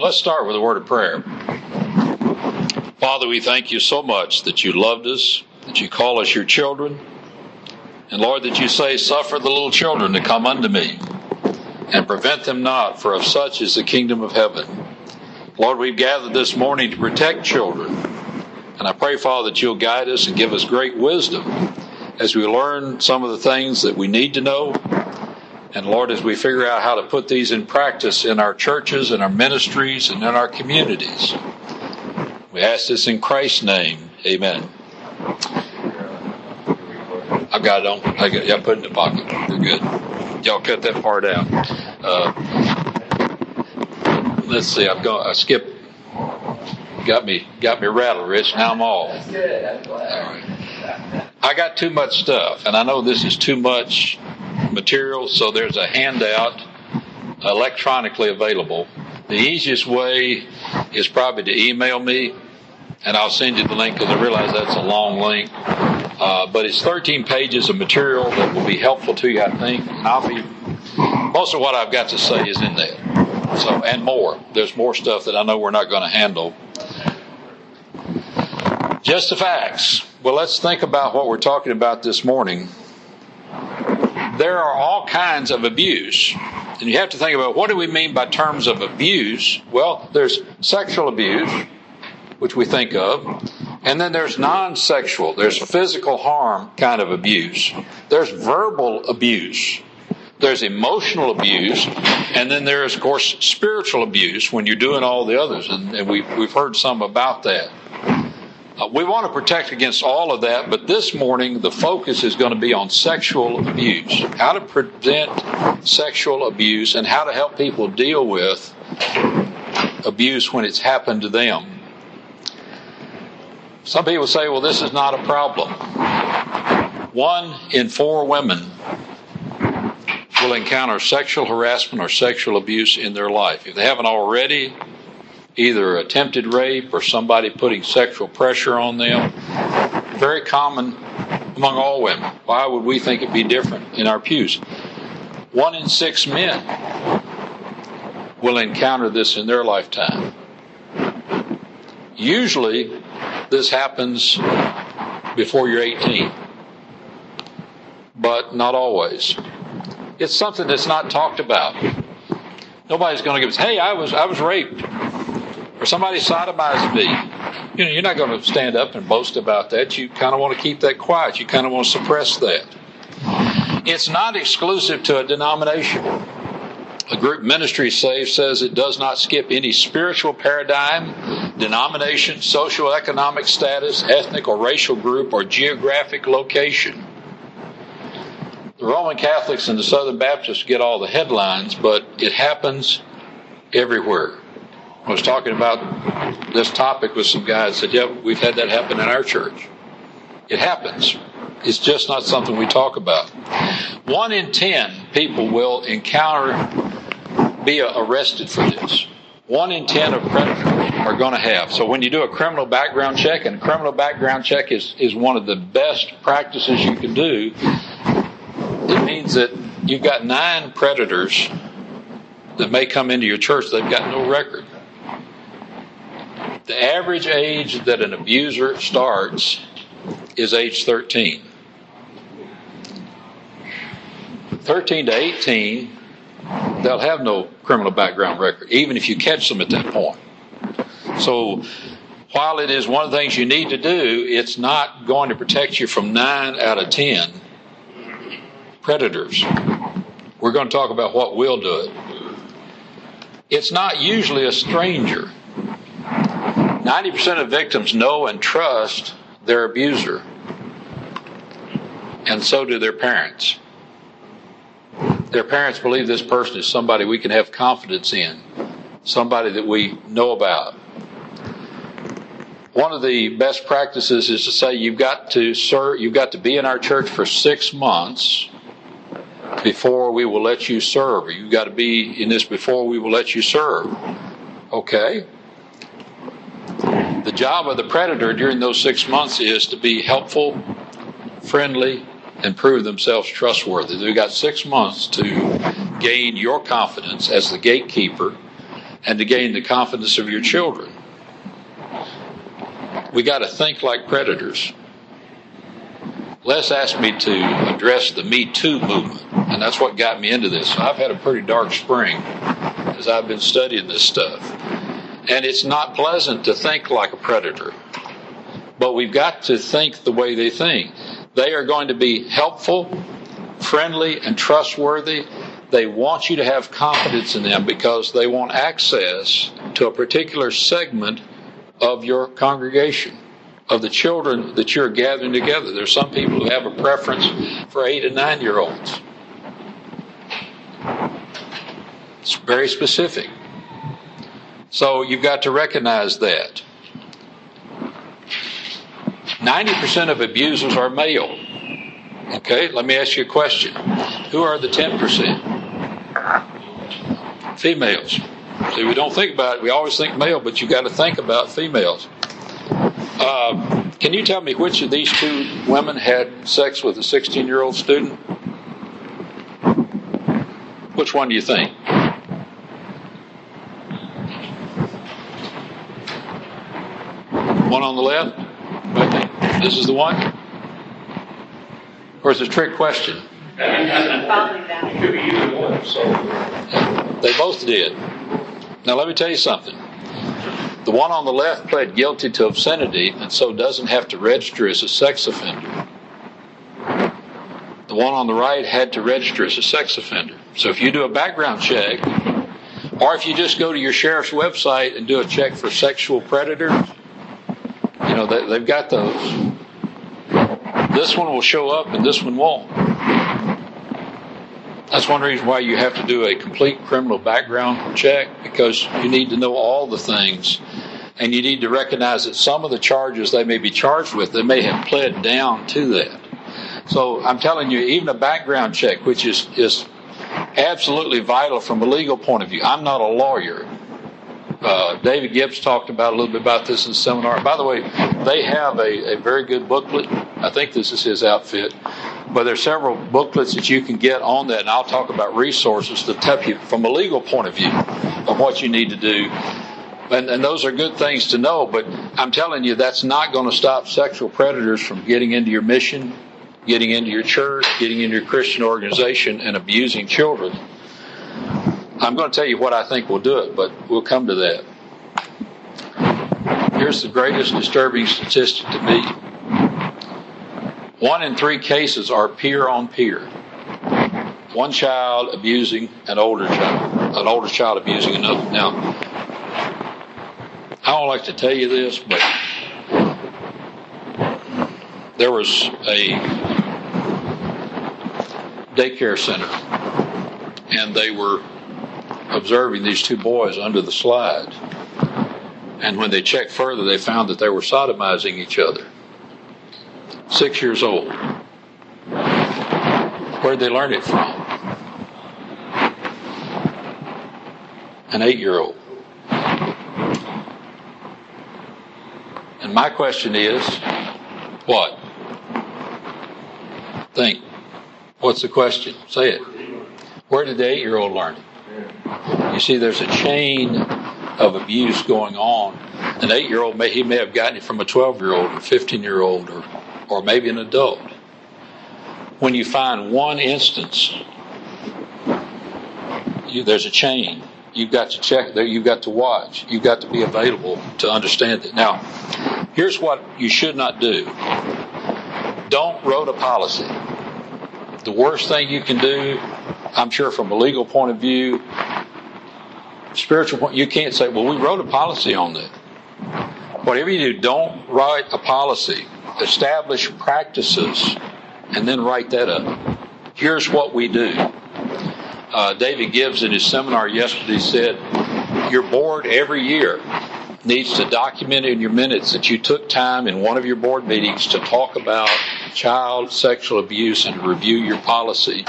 Let's start with a word of prayer. Father, we thank you so much that you loved us, that you call us your children, and Lord, that you say, Suffer the little children to come unto me, and prevent them not, for of such is the kingdom of heaven. Lord, we've gathered this morning to protect children, and I pray, Father, that you'll guide us and give us great wisdom as we learn some of the things that we need to know and Lord, as we figure out how to put these in practice in our churches, in our ministries, and in our communities, we ask this in Christ's name. Amen. I've got it on. I got, yeah, put it in the pocket. We're good. Y'all cut that part out. Uh, let's see. I've gone. I skipped. Got me. Got me rattled, Rich. Now I'm off. That's good. I'm glad. All right. I got too much stuff, and I know this is too much materials, so there's a handout electronically available. The easiest way is probably to email me, and I'll send you the link because I realize that's a long link. Uh, but it's 13 pages of material that will be helpful to you, I think. And I'll be most of what I've got to say is in there. So and more. There's more stuff that I know we're not going to handle. Just the facts. Well, let's think about what we're talking about this morning there are all kinds of abuse. And you have to think about what do we mean by terms of abuse? Well, there's sexual abuse, which we think of, and then there's non sexual, there's physical harm kind of abuse, there's verbal abuse. There's emotional abuse, and then there's, of course, spiritual abuse when you're doing all the others, and, and we, we've heard some about that. Uh, we want to protect against all of that, but this morning the focus is going to be on sexual abuse. How to prevent sexual abuse and how to help people deal with abuse when it's happened to them. Some people say, well, this is not a problem. One in four women will encounter sexual harassment or sexual abuse in their life. If they haven't already, either attempted rape or somebody putting sexual pressure on them. Very common among all women. Why would we think it'd be different in our pews? One in six men will encounter this in their lifetime. Usually, this happens before you're 18, but not always. It's something that's not talked about. Nobody's going to give us, hey, I was, I was raped or somebody sodomized me, you know, you're not going to stand up and boast about that. You kind of want to keep that quiet. You kind of want to suppress that. It's not exclusive to a denomination. A group MinistrySafe says it does not skip any spiritual paradigm, denomination, social economic status, ethnic or racial group, or geographic location. The Roman Catholics and the Southern Baptists get all the headlines, but it happens everywhere. I was talking about this topic with some guys. Said, "Yeah, we've had that happen in our church. It happens. It's just not something we talk about. One in ten people will encounter, be arrested for this. One in ten of predators are going to have. So when you do a criminal background check, and a criminal background check is, is one of the best practices you can do, it means that you've got nine predators that may come into your church. They've got no record. The average age that an abuser starts is age 13. 13 to 18, they'll have no criminal background record, even if you catch them at that point. So, while it is one of the things you need to do, it's not going to protect you from nine out of 10 predators. We're going to talk about what will do it. It's not usually a stranger. 90% of victims know and trust their abuser, and so do their parents. Their parents believe this person is somebody we can have confidence in, somebody that we know about. One of the best practices is to say you've got to serve, you've got to be in our church for six months before we will let you serve, you've got to be in this before we will let you serve. Okay, the job of the predator during those six months is to be helpful, friendly, and prove themselves trustworthy. They've got six months to gain your confidence as the gatekeeper and to gain the confidence of your children. We got to think like predators. Les asked me to address the Me Too movement, and that's what got me into this. I've had a pretty dark spring as I've been studying this stuff. And it's not pleasant to think like a predator, but we've got to think the way they think. They are going to be helpful, friendly, and trustworthy. They want you to have confidence in them because they want access to a particular segment of your congregation, of the children that you're gathering together. There's some people who have a preference for eight and nine year olds. It's very specific. So you've got to recognize that. 90% of abusers are male. Okay, let me ask you a question. Who are the 10%? Females. See, we don't think about it. We always think male, but you've got to think about females. Uh, can you tell me which of these two women had sex with a 16 year old student? Which one do you think? One on the left? This is the one? Or is it a trick question? They both did. Now, let me tell you something. The one on the left pled guilty to obscenity and so doesn't have to register as a sex offender. The one on the right had to register as a sex offender. So if you do a background check, or if you just go to your sheriff's website and do a check for sexual predators, you know, they, they've got those. This one will show up and this one won't. That's one reason why you have to do a complete criminal background check because you need to know all the things and you need to recognize that some of the charges they may be charged with, they may have pled down to that. So I'm telling you, even a background check, which is, is absolutely vital from a legal point of view. I'm not a lawyer. Uh, David Gibbs talked about a little bit about this in the seminar. By the way, they have a, a very good booklet. I think this is his outfit. But there's several booklets that you can get on that, and I'll talk about resources to help you from a legal point of view of what you need to do. And, and those are good things to know, but I'm telling you, that's not going to stop sexual predators from getting into your mission, getting into your church, getting into your Christian organization, and abusing children. I'm going to tell you what I think will do it, but we'll come to that. Here's the greatest disturbing statistic to me one in three cases are peer on peer. One child abusing an older child, an older child abusing another. Now, I don't like to tell you this, but there was a daycare center, and they were observing these two boys under the slide. And when they checked further, they found that they were sodomizing each other. Six years old. Where'd they learn it from? An eight year old. And my question is what? Think. What's the question? Say it. Where did the eight year old learn it? You see, there's a chain of abuse going on. An eight year old may he may have gotten it from a twelve year old or fifteen year old or or maybe an adult. When you find one instance, you, there's a chain. You've got to check there. You've got to watch. You've got to be available to understand it. Now, here's what you should not do. Don't wrote a policy. The worst thing you can do, I'm sure from a legal point of view, spiritual point, you can't say, well, we wrote a policy on that. Whatever you do, don't write a policy. Establish practices and then write that up. Here's what we do. Uh, David Gibbs in his seminar yesterday said, Your board every year needs to document in your minutes that you took time in one of your board meetings to talk about child sexual abuse and to review your policy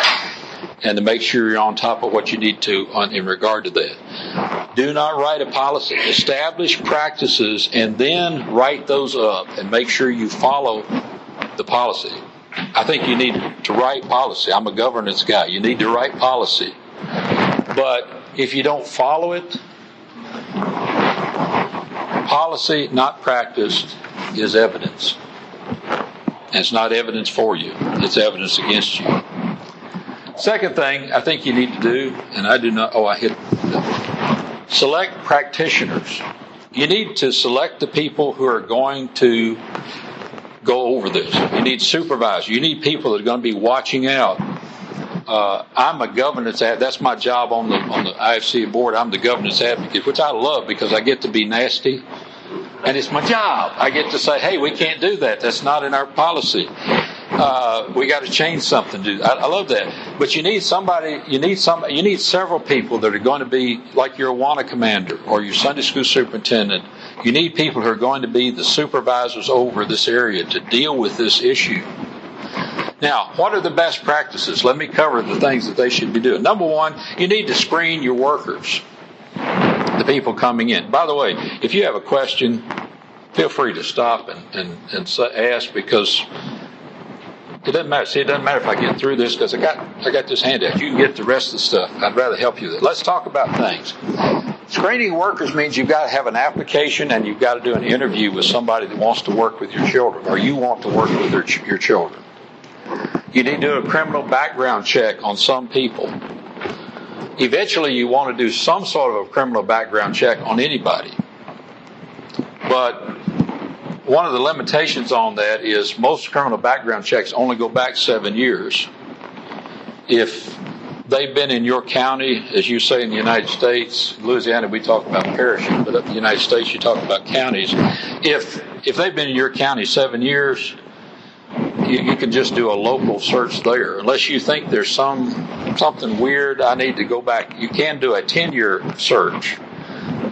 and to make sure you're on top of what you need to on, in regard to that. Do not write a policy. Establish practices and then write those up and make sure you follow the policy. I think you need to write policy. I'm a governance guy. You need to write policy. But if you don't follow it, policy not practiced is evidence. And it's not evidence for you, it's evidence against you. Second thing I think you need to do, and I do not, oh, I hit, select practitioners. You need to select the people who are going to go over this. You need supervisors. You need people that are going to be watching out. Uh, I'm a governance ad. That's my job on the on the IFC board. I'm the governance advocate, which I love because I get to be nasty, and it's my job. I get to say, "Hey, we can't do that. That's not in our policy." Uh, we got to change something. Dude. I, I love that. But you need somebody. You need some. You need several people that are going to be like your Awana commander or your Sunday school superintendent. You need people who are going to be the supervisors over this area to deal with this issue. Now, what are the best practices? Let me cover the things that they should be doing. Number one, you need to screen your workers, the people coming in. By the way, if you have a question, feel free to stop and, and, and ask because it doesn't matter. See, it doesn't matter if I get through this because I got I got this handout. You can get the rest of the stuff. I'd rather help you with it. Let's talk about things. Screening workers means you've got to have an application and you've got to do an interview with somebody that wants to work with your children or you want to work with their, your children. You need to do a criminal background check on some people. Eventually, you want to do some sort of a criminal background check on anybody. But one of the limitations on that is most criminal background checks only go back seven years. If they've been in your county, as you say in the United States, Louisiana we talk about parishes, but in the United States you talk about counties. If if they've been in your county seven years, you, you can just do a local search there. Unless you think there's some something weird, I need to go back. You can do a ten year search.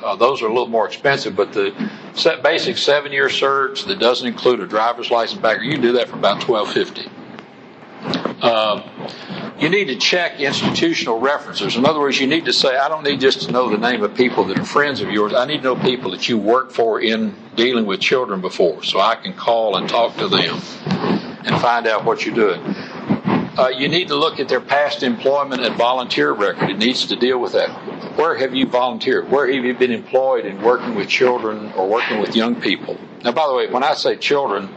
Uh, those are a little more expensive, but the set basic seven year search that doesn't include a driver's license background. You can do that for about twelve fifty. Uh, you need to check institutional references. In other words, you need to say, I don't need just to know the name of people that are friends of yours. I need to know people that you worked for in dealing with children before, so I can call and talk to them and find out what you're doing. Uh, you need to look at their past employment and volunteer record. It needs to deal with that. Where have you volunteered? Where have you been employed in working with children or working with young people? Now, by the way, when I say children,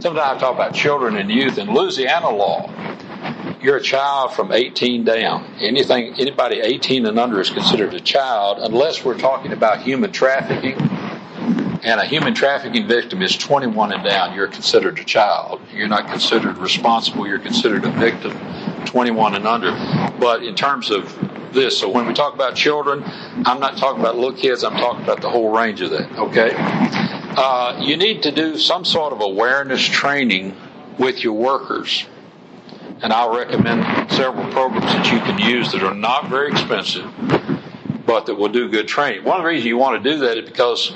sometimes I talk about children and youth. In Louisiana law, you're a child from 18 down. Anything, anybody 18 and under is considered a child, unless we're talking about human trafficking. And a human trafficking victim is 21 and down. You're considered a child. You're not considered responsible. You're considered a victim, 21 and under. But in terms of this. So when we talk about children, I'm not talking about little kids. I'm talking about the whole range of that. Okay. Uh, you need to do some sort of awareness training with your workers. And I'll recommend several programs that you can use that are not very expensive, but that will do good training. One of the reasons you want to do that is because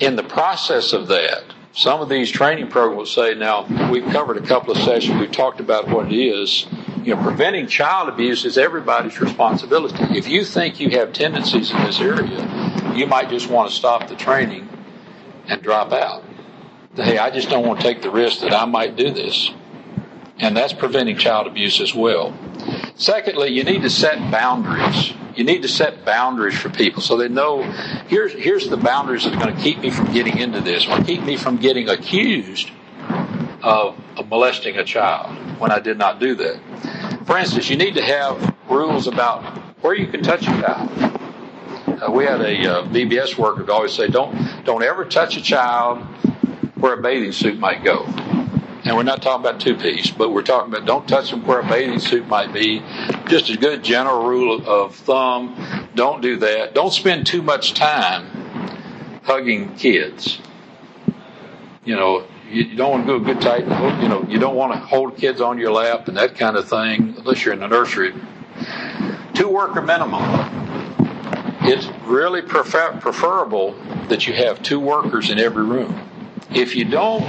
in the process of that, some of these training programs say, now, we've covered a couple of sessions, we've talked about what it is you know, preventing child abuse is everybody's responsibility. If you think you have tendencies in this area, you might just want to stop the training and drop out. Hey, I just don't want to take the risk that I might do this. And that's preventing child abuse as well. Secondly, you need to set boundaries. You need to set boundaries for people so they know here's here's the boundaries that are going to keep me from getting into this or keep me from getting accused of, of molesting a child when I did not do that. For instance, you need to have rules about where you can touch a child. Uh, we had a uh, VBS worker who always say, "Don't don't ever touch a child where a bathing suit might go." And we're not talking about two piece, but we're talking about don't touch them where a bathing suit might be. Just a good general rule of thumb. Don't do that. Don't spend too much time hugging kids. You know, you don't want to do a good tight. You know, you don't want to hold kids on your lap and that kind of thing, unless you're in the nursery. Two worker minimum. It's really prefer- preferable that you have two workers in every room. If you don't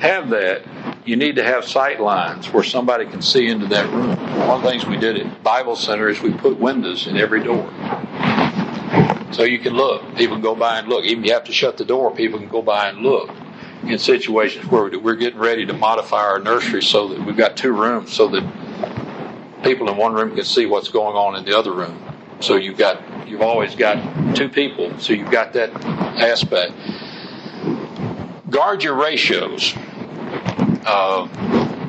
have that, you need to have sight lines where somebody can see into that room. One of the things we did at Bible Center is we put windows in every door. So you can look. People can go by and look. Even if you have to shut the door, people can go by and look in situations where we're getting ready to modify our nursery so that we've got two rooms so that people in one room can see what's going on in the other room. So you've got you've always got two people, so you've got that aspect. guard your ratios. Uh,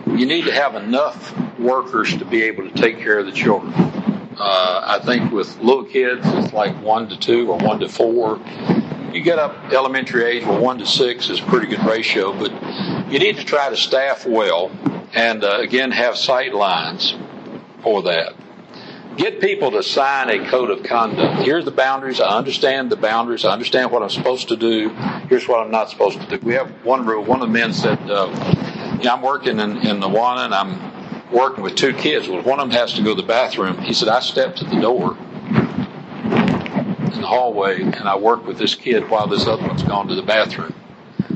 you need to have enough workers to be able to take care of the children. Uh, I think with little kids, it's like one to two or one to four. You get up elementary age, well, one to six is a pretty good ratio, but you need to try to staff well and uh, again have sight lines for that. Get people to sign a code of conduct. Here's the boundaries. I understand the boundaries. I understand what I'm supposed to do. Here's what I'm not supposed to do. We have one rule. One of the men said, uh, I'm working in, in Awana and I'm working with two kids. Well, one of them has to go to the bathroom. He said, I stepped to the door in the hallway and I work with this kid while this other one's gone to the bathroom.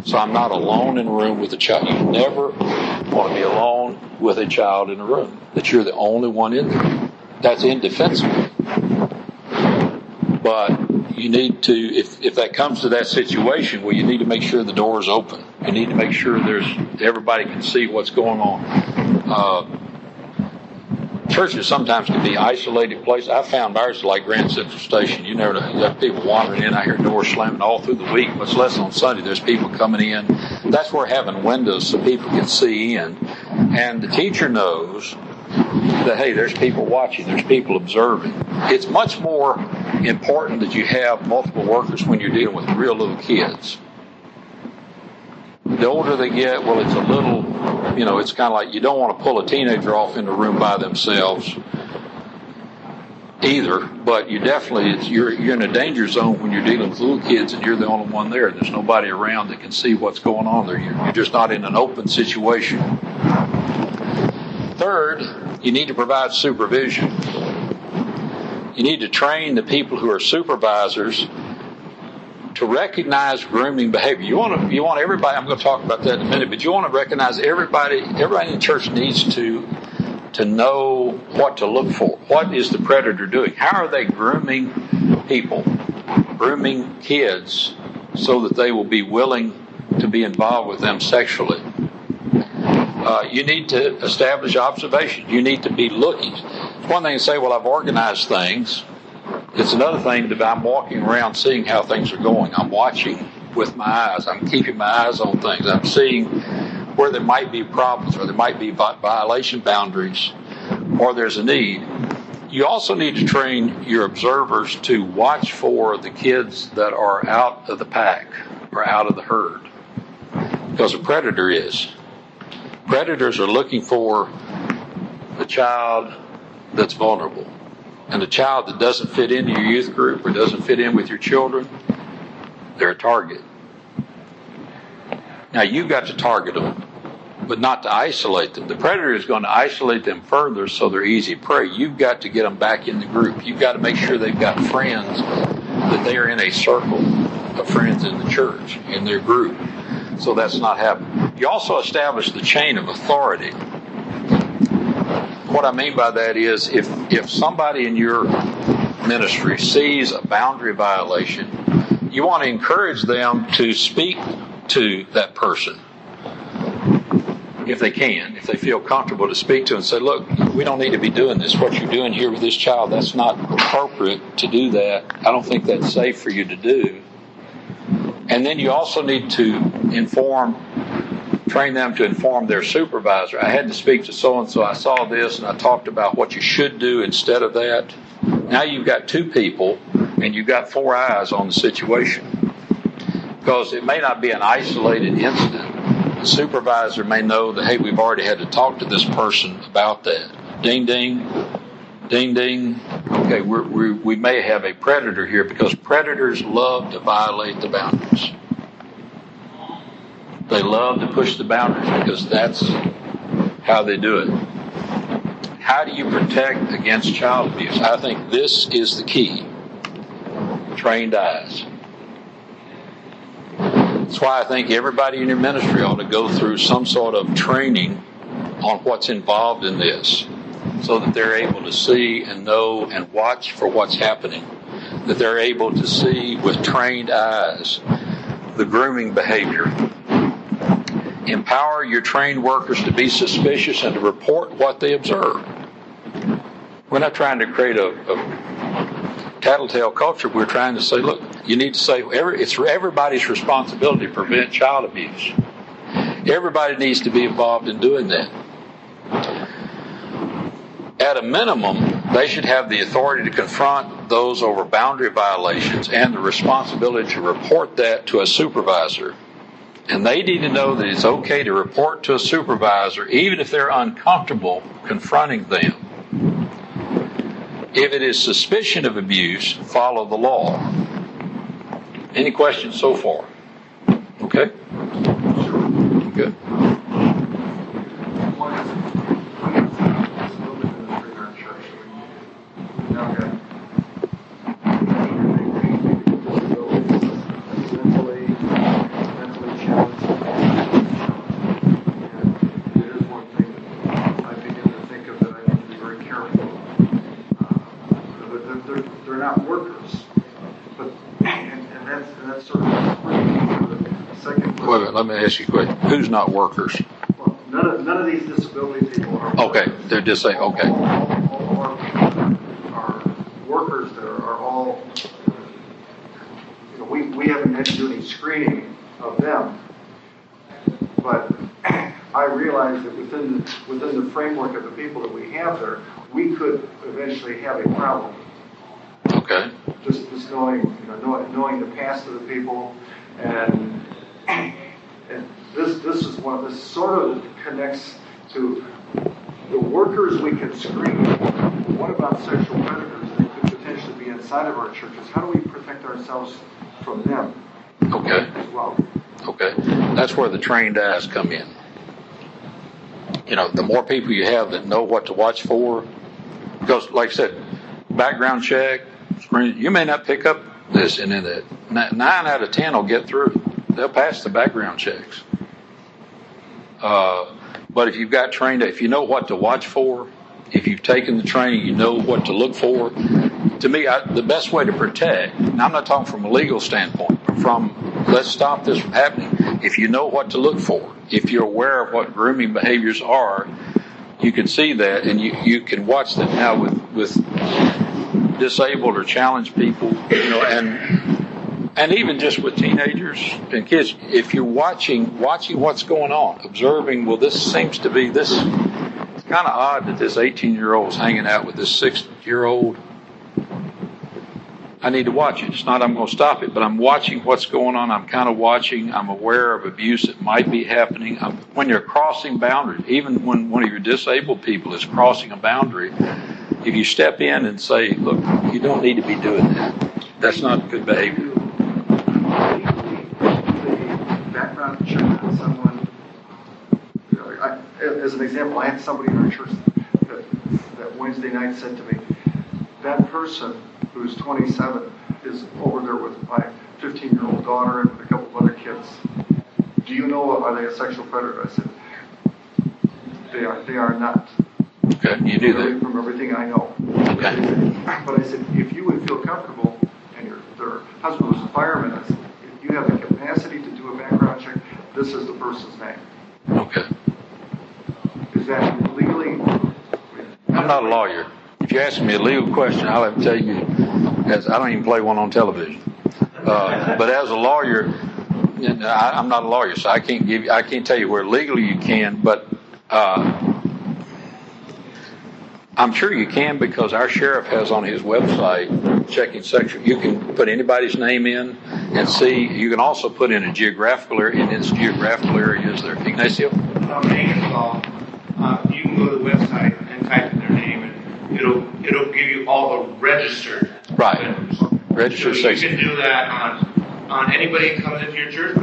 So I'm not alone in a room with a child. You never want to be alone with a child in a room. That you're the only one in there. That's indefensible. But you need to, if, if that comes to that situation, well, you need to make sure the door is open. You need to make sure there's everybody can see what's going on. Uh, churches sometimes can be isolated places. I found ours like Grand Central Station. You never you have people wandering in. I hear doors slamming all through the week, much less on Sunday. There's people coming in. That's where having windows so people can see in. And the teacher knows that hey, there's people watching, there's people observing. It's much more important that you have multiple workers when you're dealing with real little kids. The older they get, well, it's a little, you know, it's kind of like you don't want to pull a teenager off in the room by themselves either, but you definitely, you're, you're in a danger zone when you're dealing with little kids and you're the only one there. There's nobody around that can see what's going on there. You're, you're just not in an open situation. Third, you need to provide supervision. You need to train the people who are supervisors to recognize grooming behavior. You want to, you want everybody. I'm going to talk about that in a minute, but you want to recognize everybody. Everybody in the church needs to to know what to look for. What is the predator doing? How are they grooming people, grooming kids, so that they will be willing to be involved with them sexually? Uh, you need to establish observation. You need to be looking. It's one thing to say, "Well, I've organized things." It's another thing that I'm walking around seeing how things are going. I'm watching with my eyes. I'm keeping my eyes on things. I'm seeing where there might be problems or there might be violation boundaries or there's a need. You also need to train your observers to watch for the kids that are out of the pack or out of the herd because a predator is. Predators are looking for the child that's vulnerable. And a child that doesn't fit into your youth group or doesn't fit in with your children, they're a target. Now you've got to target them, but not to isolate them. The predator is going to isolate them further so they're easy prey. You've got to get them back in the group. You've got to make sure they've got friends, that they are in a circle of friends in the church, in their group. So that's not happening. You also establish the chain of authority. What I mean by that is if, if somebody in your ministry sees a boundary violation, you want to encourage them to speak to that person if they can, if they feel comfortable to speak to and say, look, we don't need to be doing this. What you're doing here with this child, that's not appropriate to do that. I don't think that's safe for you to do. And then you also need to inform, train them to inform their supervisor. I had to speak to so and so. I saw this and I talked about what you should do instead of that. Now you've got two people and you've got four eyes on the situation. Because it may not be an isolated incident. The supervisor may know that, hey, we've already had to talk to this person about that. Ding, ding, ding, ding. Okay, we're, we may have a predator here because predators love to violate the boundaries. They love to push the boundaries because that's how they do it. How do you protect against child abuse? I think this is the key. Trained eyes. That's why I think everybody in your ministry ought to go through some sort of training on what's involved in this so that they're able to see and know and watch for what's happening. That they're able to see with trained eyes the grooming behavior. Empower your trained workers to be suspicious and to report what they observe. We're not trying to create a, a tattletale culture, we're trying to say, look, you need to say every, it's everybody's responsibility to prevent child abuse. Everybody needs to be involved in doing that. At a minimum, they should have the authority to confront those over boundary violations and the responsibility to report that to a supervisor. And they need to know that it's okay to report to a supervisor, even if they're uncomfortable confronting them. If it is suspicion of abuse, follow the law. Any questions so far? Okay? Good. they're not workers. But, and, and that's, and that's sort of the second Wait a minute, ask you a question. Who's not workers? Well, none of, none of these disability people are. Okay, they're just saying, okay. All, all, all our workers that are, are all, you know, we, we haven't had to do any screening of them. But I realize that within, the- within the framework of the people that we have there, we could eventually have a problem. Okay. just, just knowing, you know, knowing, knowing the past of the people, and and this this is one. This sort of connects to the workers we can screen. What about sexual predators that could potentially be inside of our churches? How do we protect ourselves from them Okay. as well? Okay. That's where the trained eyes come in. You know, the more people you have that know what to watch for, because, like I said, background check, screen, you may not pick up this, and then the, nine out of ten will get through. They'll pass the background checks. Uh, but if you've got trained, if you know what to watch for, if you've taken the training, you know what to look for. To me, I, the best way to protect, and I'm not talking from a legal standpoint, but from let's stop this from happening. If you know what to look for, if you're aware of what grooming behaviors are, you can see that, and you, you can watch them now with with disabled or challenged people, you know, and and even just with teenagers and kids, if you're watching watching what's going on, observing, well, this seems to be this. It's kind of odd that this 18 year old is hanging out with this six year old. I need to watch it. It's not I'm going to stop it, but I'm watching what's going on. I'm kind of watching. I'm aware of abuse that might be happening. I'm, when you're crossing boundaries, even when one of your disabled people is crossing a boundary, if you step in and say, "Look, you don't need to be doing that," that's not good behavior. Someone. You know, I, as an example, I had somebody in our church that, that Wednesday night said to me, that person who's 27 is over there with my 15 year old daughter and a couple of other kids. Do you know, are they a sexual predator? I said, they are, they are not. Okay, you do that. From everything I know. Okay. But I said, if you would feel comfortable, and your, their husband was a fireman, I said, if you have the capacity to do a background check, this is the person's name. Okay. Is that legally? I'm not a lawyer. If you ask me a legal question, I'll have to tell you, as I don't even play one on television. Uh, but as a lawyer, I, I'm not a lawyer, so I can't give you, I can't tell you where legally you can, but uh, I'm sure you can because our sheriff has on his website checking section. You can put anybody's name in and see. You can also put in a geographical area, in its geographical areas there. Ignacio? um, Law, uh, you can go to the website and type in their name, and it'll it'll give you all the registered Right. vendors. Registered So you can do that on on anybody that comes into your church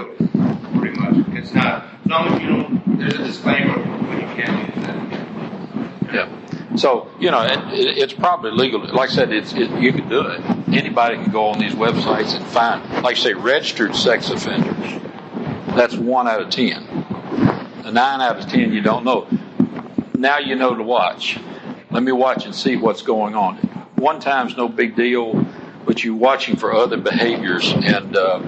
pretty much. It's not as long as you don't. There's a disclaimer when you can't use that. Yeah. So you know, it, it, it's probably legal. Like I said, it's it, you can do it. Anybody can go on these websites and find, like I say, registered sex offenders. That's one out of ten. The nine out of ten you don't know. Now you know to watch. Let me watch and see what's going on. One time's no big deal, but you're watching for other behaviors. And uh,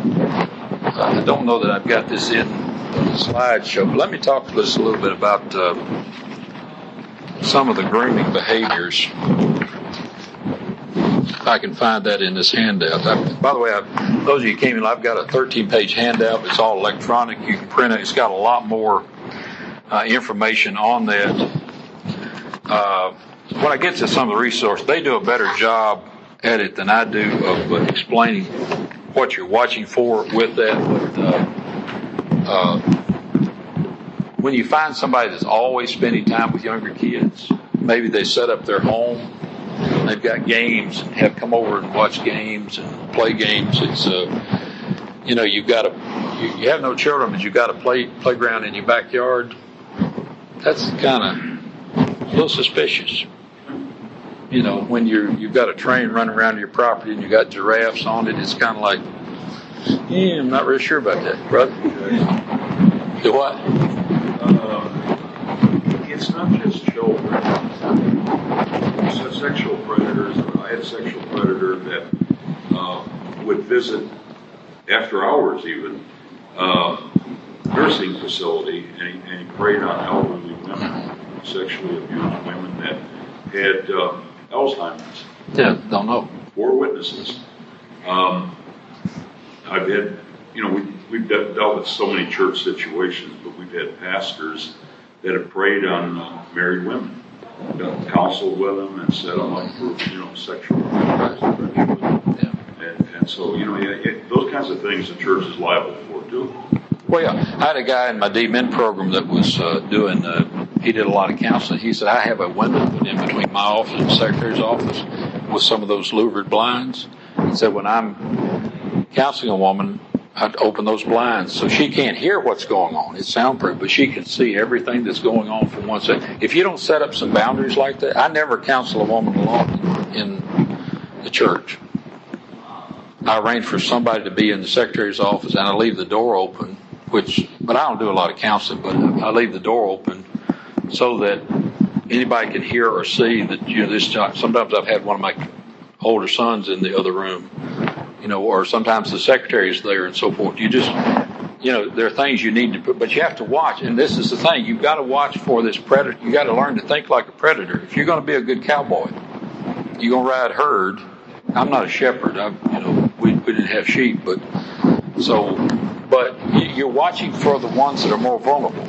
I don't know that I've got this in the slideshow. But let me talk just a little bit about. Uh, some of the grooming behaviors. I can find that in this handout. I, by the way, I, those of you came in, I've got a 13 page handout. It's all electronic. You can print it. It's got a lot more uh, information on that. Uh, when I get to some of the resources, they do a better job at it than I do of uh, explaining what you're watching for with that. But, uh, uh, when you find somebody that's always spending time with younger kids, maybe they set up their home, they've got games, have come over and watch games and play games. It's uh, you know, you've got a you, you have no children, but you've got a play playground in your backyard. That's kind of a little suspicious. You know, when you're you've got a train running around your property and you got giraffes on it, it's kind of like, yeah, I'm not really sure about that, brother. Do what? It's not just children. So sexual predators. I had a sexual predator that uh, would visit after hours, even uh, nursing facility, and he, and he preyed on elderly women, sexually abused women that had uh, Alzheimer's. Yeah, don't know. Four witnesses. Um, I've had, you know, we, we've dealt with so many church situations, but we've had pastors that have preyed on uh, married women, done- counseled with them, and set them up for, you know, sexual. And, and so, you know, yeah, it, those kinds of things the church is liable for too. Well, yeah, I had a guy in my D-Min program that was uh, doing, uh, he did a lot of counseling. He said, I have a window in between my office and the secretary's office with some of those louvered blinds. He said, when I'm counseling a woman, I'd open those blinds so she can't hear what's going on. It's soundproof, but she can see everything that's going on from one side. If you don't set up some boundaries like that, I never counsel a woman alone in the church. I arrange for somebody to be in the secretary's office and I leave the door open, which, but I don't do a lot of counseling, but I leave the door open so that anybody can hear or see that, you know, this, sometimes I've had one of my older sons in the other room, you know, or sometimes the secretary is there and so forth. You just, you know, there are things you need to put, but you have to watch. And this is the thing. You've got to watch for this predator. You've got to learn to think like a predator. If you're going to be a good cowboy, you're going to ride herd. I'm not a shepherd. I, you know, we, we didn't have sheep, but so, but you- you're watching for the ones that are more vulnerable.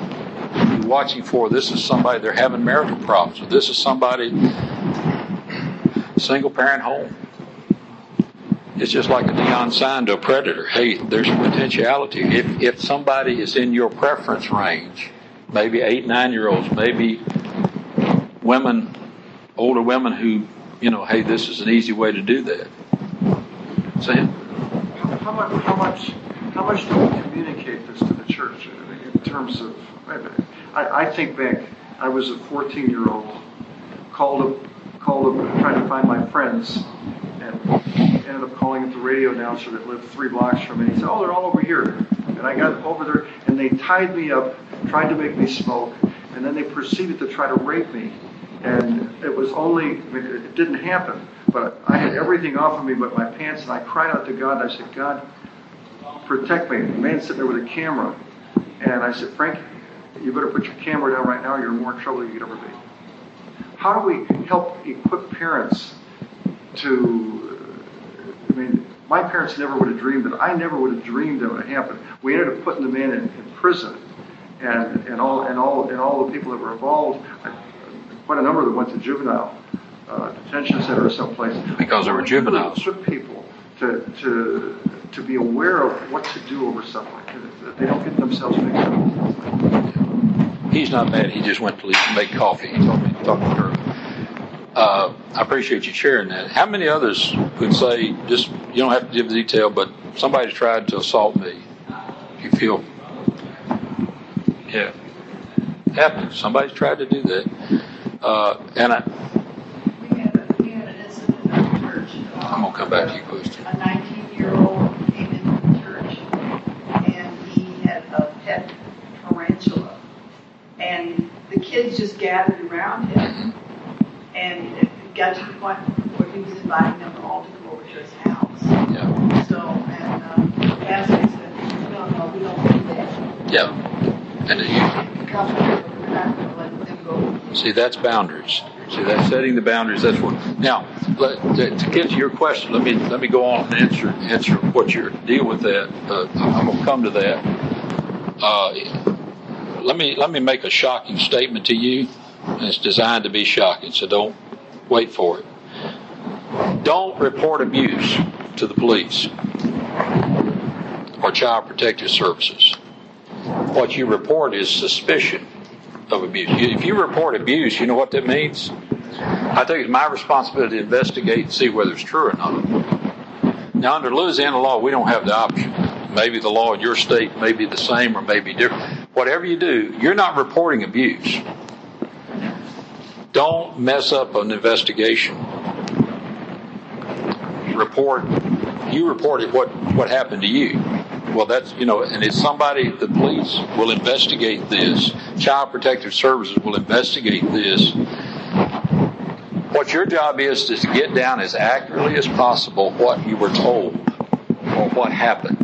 You're watching for this is somebody they're having marital problems. Or this is somebody single parent home. It's just like a neon sign to a predator. Hey, there's potentiality. If if somebody is in your preference range, maybe eight, nine year olds, maybe women, older women who, you know, hey, this is an easy way to do that. Sam? How much, how much, how much do we communicate this to the church in terms of, I, I think back, I was a 14 year old, called up, called up, trying to find my friends, and ended up calling up the radio announcer that lived three blocks from me. He said, Oh, they're all over here. And I got over there, and they tied me up, tried to make me smoke, and then they proceeded to try to rape me. And it was only, I mean, it didn't happen, but I had everything off of me but my pants, and I cried out to God, I said, God, protect me. The man sitting there with a camera, and I said, Frank, you better put your camera down right now, you're in more trouble than you could ever be. How do we help equip parents to, I mean, my parents never would have dreamed it. I never would have dreamed that would happen. We ended up putting the man in, in prison, and, and all and all and all the people that were involved. I, quite a number of them went to juvenile uh, detention center or someplace Because they were juveniles. Equip people to to to be aware of what to do over something like. That they don't get themselves mixed up. He's not mad. He just went to make coffee. He told me to talk to her. Uh, I appreciate you sharing that. How many others would say, just, you don't have to give the detail, but somebody tried to assault me? You feel, yeah, happens. Somebody's tried to do that. Uh, and I, We had, a- we had an incident at the church. I'm gonna come back to your Question. A nineteen-year-old came into the church and he had a pet tarantula. And the kids just gathered around him. And it got to the point where he was inviting them all to come over to his house. yeah, So, and, uh, the pastor said, no, no, we don't do that. yeah. And Because we're not gonna let them go. you, see, that's boundaries. See, that's setting the boundaries. That's what. Now, let, to, to get to your question, let me let me go on and answer answer what your deal with that. Uh, I'm going to come to that. Uh, let me let me make a shocking statement to you. And it's designed to be shocking, so don't wait for it. Don't report abuse to the police or child protective services. What you report is suspicion of abuse. If you report abuse, you know what that means? I think it's my responsibility to investigate and see whether it's true or not. Now, under Louisiana law, we don't have the option. Maybe the law in your state may be the same or may be different. Whatever you do, you're not reporting abuse. Don't mess up an investigation. Report, you reported what, what happened to you. Well, that's, you know, and it's somebody, the police will investigate this. Child Protective Services will investigate this. What your job is is to get down as accurately as possible what you were told or what happened.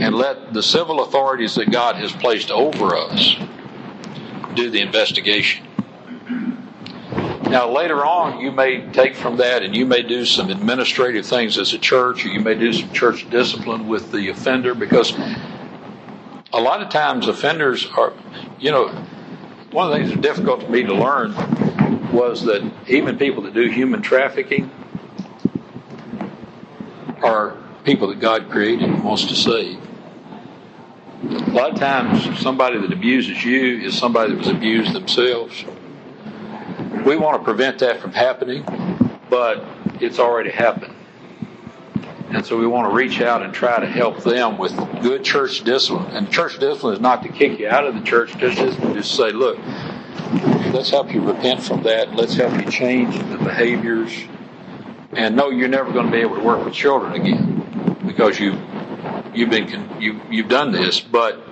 And let the civil authorities that God has placed over us do the investigation. Now, later on, you may take from that and you may do some administrative things as a church, or you may do some church discipline with the offender because a lot of times offenders are, you know, one of the things that's difficult for me to learn was that even people that do human trafficking are people that God created and wants to save. A lot of times, somebody that abuses you is somebody that was abused themselves. We want to prevent that from happening, but it's already happened. And so we want to reach out and try to help them with good church discipline. And church discipline is not to kick you out of the church, just just say, look, let's help you repent from that. Let's help you change the behaviors. And no, you're never going to be able to work with children again because you you've been you you've done this, but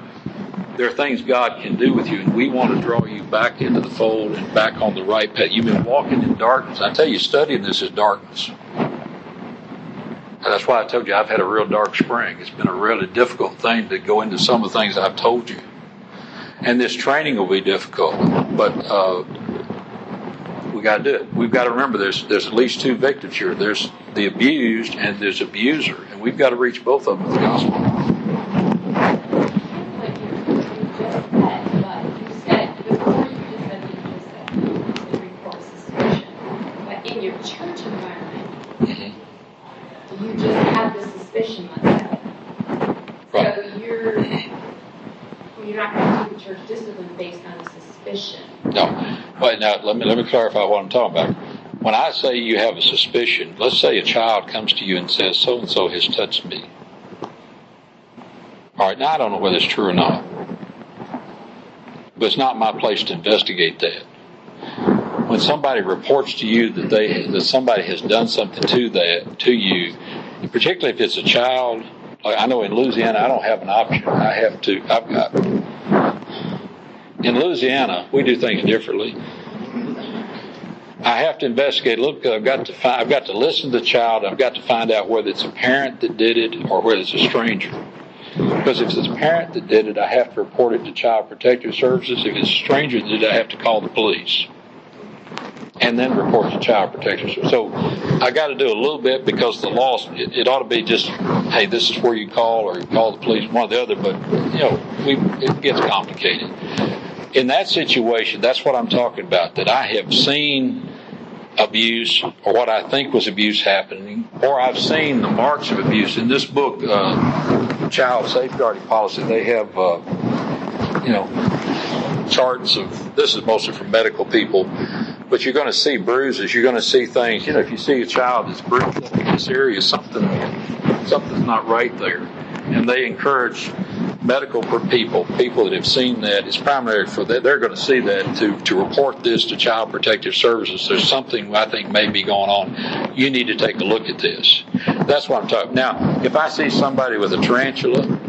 there are things God can do with you, and we want to draw you back into the fold and back on the right path. You've been walking in darkness. I tell you, studying this is darkness. And that's why I told you I've had a real dark spring. It's been a really difficult thing to go into some of the things I've told you. And this training will be difficult, but uh, we got to do it. We've got to remember there's there's at least two victims here. There's the abused and there's abuser, and we've got to reach both of them with the gospel. in your church environment, you just have the suspicion myself. Right. So you're you're not going to do the church discipline based on a suspicion. No. Wait, now let me let me clarify what I'm talking about. When I say you have a suspicion, let's say a child comes to you and says, "So and so has touched me." All right, now I don't know whether it's true or not, but it's not my place to investigate that. When somebody reports to you that they that somebody has done something to that to you, particularly if it's a child, I know in Louisiana I don't have an option. I have to. I've got in Louisiana we do things differently. I have to investigate a little because I've got to find, I've got to listen to the child. I've got to find out whether it's a parent that did it or whether it's a stranger. Because if it's a parent that did it, I have to report it to Child Protective Services. If it's a stranger that did it, I have to call the police and then report to Child Protective Services. So I got to do a little bit because the law, it, it ought to be just, hey, this is where you call or you call the police, one or the other. But you know, we it gets complicated. In that situation, that's what I'm talking about. That I have seen abuse or what I think was abuse happening, or I've seen the marks of abuse. In this book, uh, Child Safeguarding Policy, they have, uh, you know, charts of this is mostly for medical people, but you're going to see bruises. You're going to see things. You know, if you see a child that's bruised up in this area, something something's not right there, and they encourage medical people, people that have seen that, it's primary for that. They're going to see that to, to report this to Child Protective Services. There's something I think may be going on. You need to take a look at this. That's what I'm talking. Now, if I see somebody with a tarantula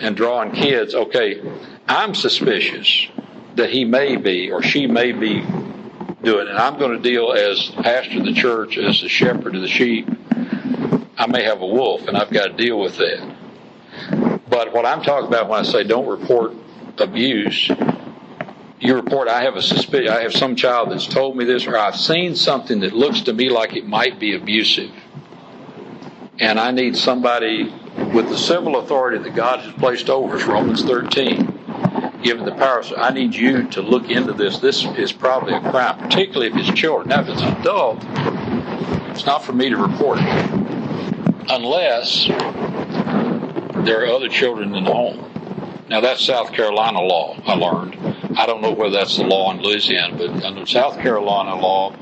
and drawing kids, okay, I'm suspicious that he may be or she may be doing. And I'm going to deal as pastor of the church, as the shepherd of the sheep. I may have a wolf, and I've got to deal with that. But what I'm talking about when I say don't report abuse, you report, I have a suspicion, I have some child that's told me this, or I've seen something that looks to me like it might be abusive. And I need somebody with the civil authority that God has placed over us, Romans 13, given the power. So I need you to look into this. This is probably a crime, particularly if it's children. Now, if it's an adult, it's not for me to report unless there are other children in the home. Now, that's South Carolina law, I learned. I don't know whether that's the law in Louisiana, but under South Carolina law,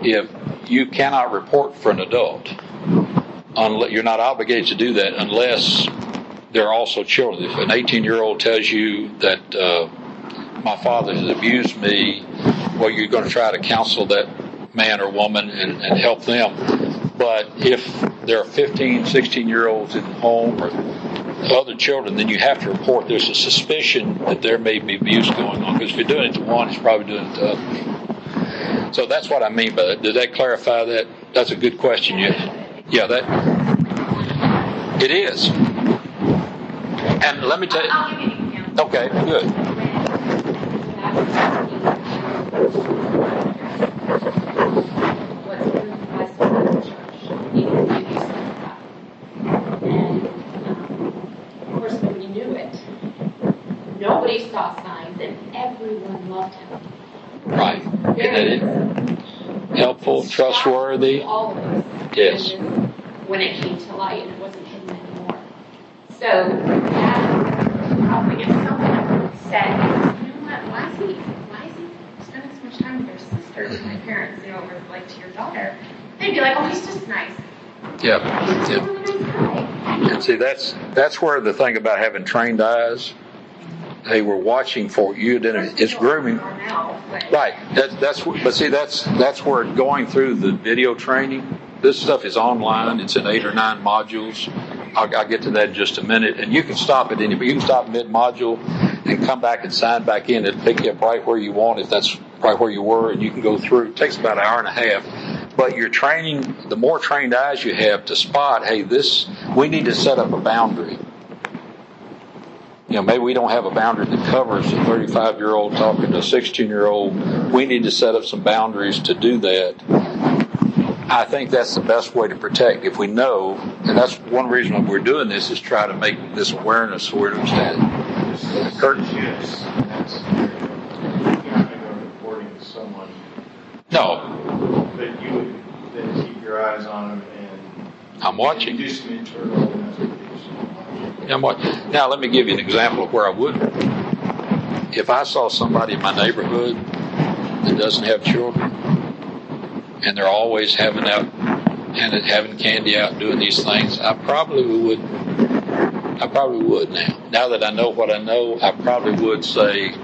if you cannot report for an adult, you're not obligated to do that unless there are also children. If an 18 year old tells you that uh, my father has abused me, well, you're going to try to counsel that man or woman and, and help them. But if there are 15, 16 year olds in the home or other children, then you have to report there's a suspicion that there may be abuse going on. Because if you're doing it to one, it's probably doing it to others. So that's what I mean by that. Did that clarify that? That's a good question. Yeah, yeah, that it is. And let me tell you. I'll give you an example. Okay, good. What's approved by some church, even if you use that. And, of course, when you knew it, nobody saw signs and everyone loved him. Right. Isn't it? Helpful, trustworthy. All of us. then When it came to light and it wasn't hidden anymore. So that probably if someone said, you know what, why is he, why is he spending so much time with your sister, my parents, you know, or like to your daughter? They'd be like, oh, he's just nice. Yeah. Yeah. really nice. And see, that's that's where the thing about having trained eyes, they we're watching for you. Then it's grooming. Now, but- Right. That's that's but see that's that's where going through the video training. This stuff is online. It's in eight or nine modules. I'll, I'll get to that in just a minute. And you can stop at any. You can stop mid module and come back and sign back in. It'll pick you up right where you want if that's right where you were, and you can go through. It takes about an hour and a half. But you're training. The more trained eyes you have to spot, hey, this we need to set up a boundary you know, maybe we don't have a boundary that covers a 35 year old talking to a 16 year old. We need to set up some boundaries to do that. I think that's the best way to protect. If we know, and that's one reason why we're doing this is try to make this awareness so we understand. Kurt? Yes, that's, you're not going to go reporting to someone, No, but you would then keep your eyes on them and. I'm watching. Do some internal investigation. I'm what, now let me give you an example of where I would. If I saw somebody in my neighborhood that doesn't have children, and they're always having out and having candy out doing these things, I probably would. I probably would now. Now that I know what I know, I probably would say,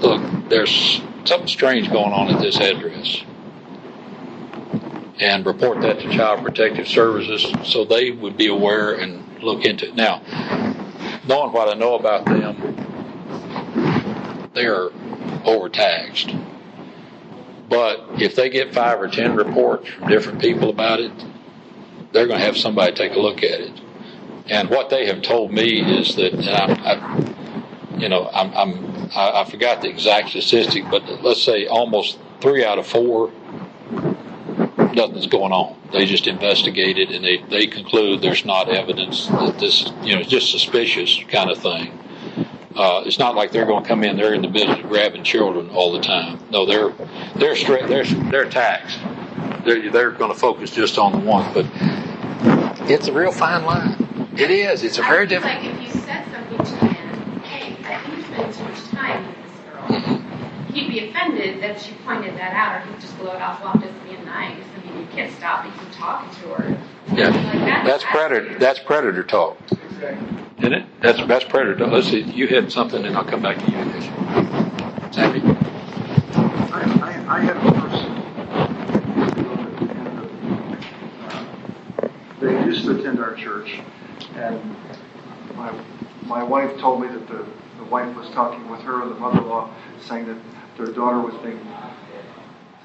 look, there's something strange going on at this address. And report that to Child Protective Services so they would be aware and look into it. Now, knowing what I know about them, they're overtaxed. But if they get five or ten reports from different people about it, they're going to have somebody take a look at it. And what they have told me is that, I, I, you know, I'm, I'm I, I forgot the exact statistic, but let's say almost three out of four, nothing's going on. They just investigate it and they, they conclude there's not evidence that this, you know, just suspicious kind of thing. Uh, it's not like they're going to come in. They're in the business of grabbing children all the time. No, they're they're straight. They're they're taxed. They're they're going to focus just on the one. But it's a real fine line. It is. It's a very I feel different. Like if you said something to him, hey, I think you're spending too much time with this girl, he'd be offended that she pointed that out, or he'd just blow it off, well, I'm just being nice. I mean, you can't stop me from talking to her. Yeah, Like, that's predator. That's predator talk, isn't it? That's that's predator talk. Let's see. You had something, and I'll come back to you. Sammy. I, I, I had a person, uh, they used to attend our church, and my, my wife told me that the, the wife was talking with her, the mother-in-law, saying that their daughter was being